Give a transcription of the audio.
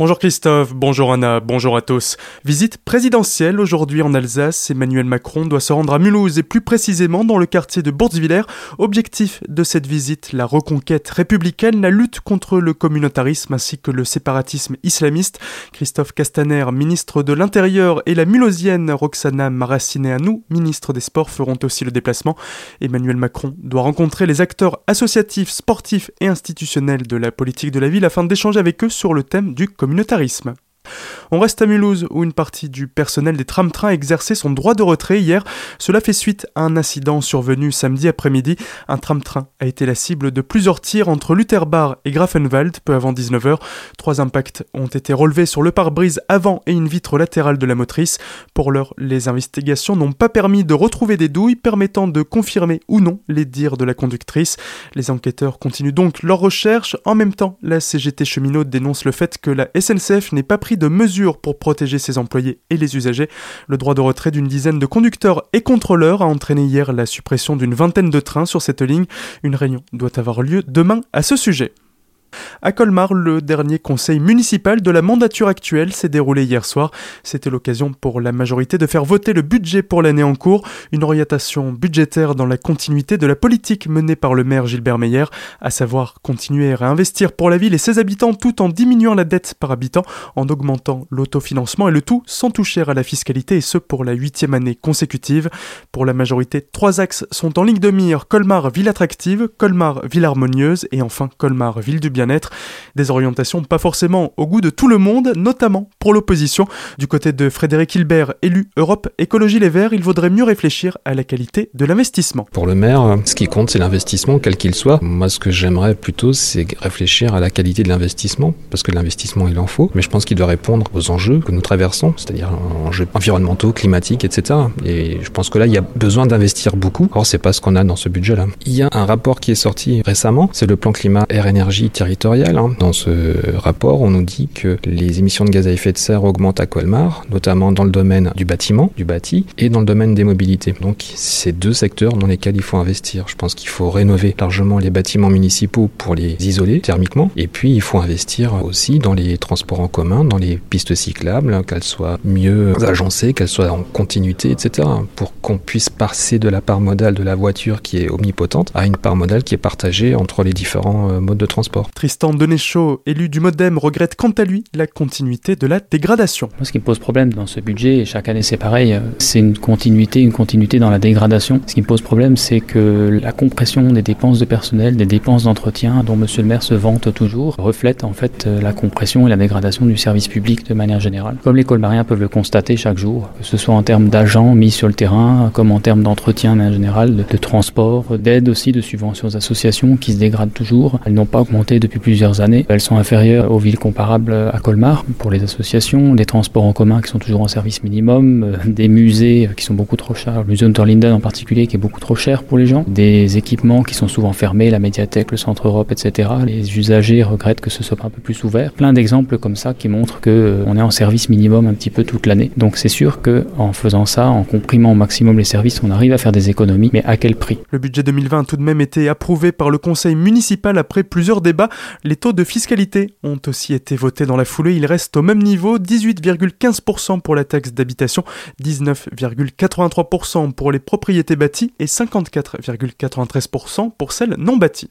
Bonjour Christophe, bonjour Anna, bonjour à tous. Visite présidentielle aujourd'hui en Alsace. Emmanuel Macron doit se rendre à Mulhouse et plus précisément dans le quartier de Bourtzwiller. Objectif de cette visite, la reconquête républicaine, la lutte contre le communautarisme ainsi que le séparatisme islamiste. Christophe Castaner, ministre de l'Intérieur et la mulhousienne Roxana Maracineanu, ministre des Sports, feront aussi le déplacement. Emmanuel Macron doit rencontrer les acteurs associatifs, sportifs et institutionnels de la politique de la ville afin d'échanger avec eux sur le thème du communautarisme communautarisme. On reste à Mulhouse où une partie du personnel des tram-trains exerçait son droit de retrait hier. Cela fait suite à un incident survenu samedi après-midi. Un tram-train a été la cible de plusieurs tirs entre Lutherbar et Grafenwald peu avant 19h. Trois impacts ont été relevés sur le pare-brise avant et une vitre latérale de la motrice. Pour l'heure, les investigations n'ont pas permis de retrouver des douilles permettant de confirmer ou non les dires de la conductrice. Les enquêteurs continuent donc leur recherche. En même temps, la CGT cheminot dénonce le fait que la SNCF n'ait pas pris de mesures pour protéger ses employés et les usagers. Le droit de retrait d'une dizaine de conducteurs et contrôleurs a entraîné hier la suppression d'une vingtaine de trains sur cette ligne. Une réunion doit avoir lieu demain à ce sujet. À Colmar, le dernier conseil municipal de la mandature actuelle s'est déroulé hier soir. C'était l'occasion pour la majorité de faire voter le budget pour l'année en cours, une orientation budgétaire dans la continuité de la politique menée par le maire Gilbert Meyer, à savoir continuer à investir pour la ville et ses habitants tout en diminuant la dette par habitant, en augmentant l'autofinancement et le tout sans toucher à la fiscalité et ce pour la huitième année consécutive. Pour la majorité, trois axes sont en ligne de mire, Colmar ville attractive, Colmar ville harmonieuse. Et enfin Colmar ville du bien être Des orientations pas forcément au goût de tout le monde, notamment pour l'opposition. Du côté de Frédéric Hilbert, élu Europe Écologie Les Verts, il vaudrait mieux réfléchir à la qualité de l'investissement. Pour le maire, ce qui compte, c'est l'investissement, quel qu'il soit. Moi, ce que j'aimerais plutôt, c'est réfléchir à la qualité de l'investissement, parce que l'investissement, il en faut, mais je pense qu'il doit répondre aux enjeux que nous traversons, c'est-à-dire enjeux environnementaux, climatiques, etc. Et je pense que là, il y a besoin d'investir beaucoup. Or, c'est pas ce qu'on a dans ce budget-là. Il y a un rapport qui est sorti récemment, c'est le plan climat air énergie Hein. Dans ce rapport, on nous dit que les émissions de gaz à effet de serre augmentent à Colmar, notamment dans le domaine du bâtiment, du bâti, et dans le domaine des mobilités. Donc, c'est deux secteurs dans lesquels il faut investir. Je pense qu'il faut rénover largement les bâtiments municipaux pour les isoler thermiquement, et puis il faut investir aussi dans les transports en commun, dans les pistes cyclables, qu'elles soient mieux agencées, qu'elles soient en continuité, etc., pour qu'on puisse passer de la part modale de la voiture qui est omnipotente à une part modale qui est partagée entre les différents euh, modes de transport. Tristan Denéchaud, élu du Modem, regrette quant à lui la continuité de la dégradation. Ce qui me pose problème dans ce budget, et chaque année c'est pareil, euh, c'est une continuité, une continuité dans la dégradation. Ce qui me pose problème, c'est que la compression des dépenses de personnel, des dépenses d'entretien, dont Monsieur le maire se vante toujours, reflète en fait euh, la compression et la dégradation du service public de manière générale. Comme les colmariens peuvent le constater chaque jour, que ce soit en termes d'agents mis sur le terrain, comme en termes d'entretien en général, de, de transport, d'aide aussi, de subventions aux associations qui se dégradent toujours. Elles n'ont pas augmenté depuis plusieurs années. Elles sont inférieures aux villes comparables à Colmar pour les associations, les transports en commun qui sont toujours en service minimum, euh, des musées qui sont beaucoup trop chers, le musée Unterlinden en particulier qui est beaucoup trop cher pour les gens, des équipements qui sont souvent fermés, la médiathèque, le centre Europe, etc. Les usagers regrettent que ce soit un peu plus ouvert. Plein d'exemples comme ça qui montrent que euh, on est en service minimum un petit peu toute l'année. Donc c'est sûr que en faisant ça, en comprimant au maximum les services, on arrive à faire des économies, mais à quel prix? Le budget 2020 a tout de même été approuvé par le conseil municipal après plusieurs débats. Les taux de fiscalité ont aussi été votés dans la foulée. Ils restent au même niveau, 18,15% pour la taxe d'habitation, 19,83% pour les propriétés bâties et 54,93% pour celles non bâties.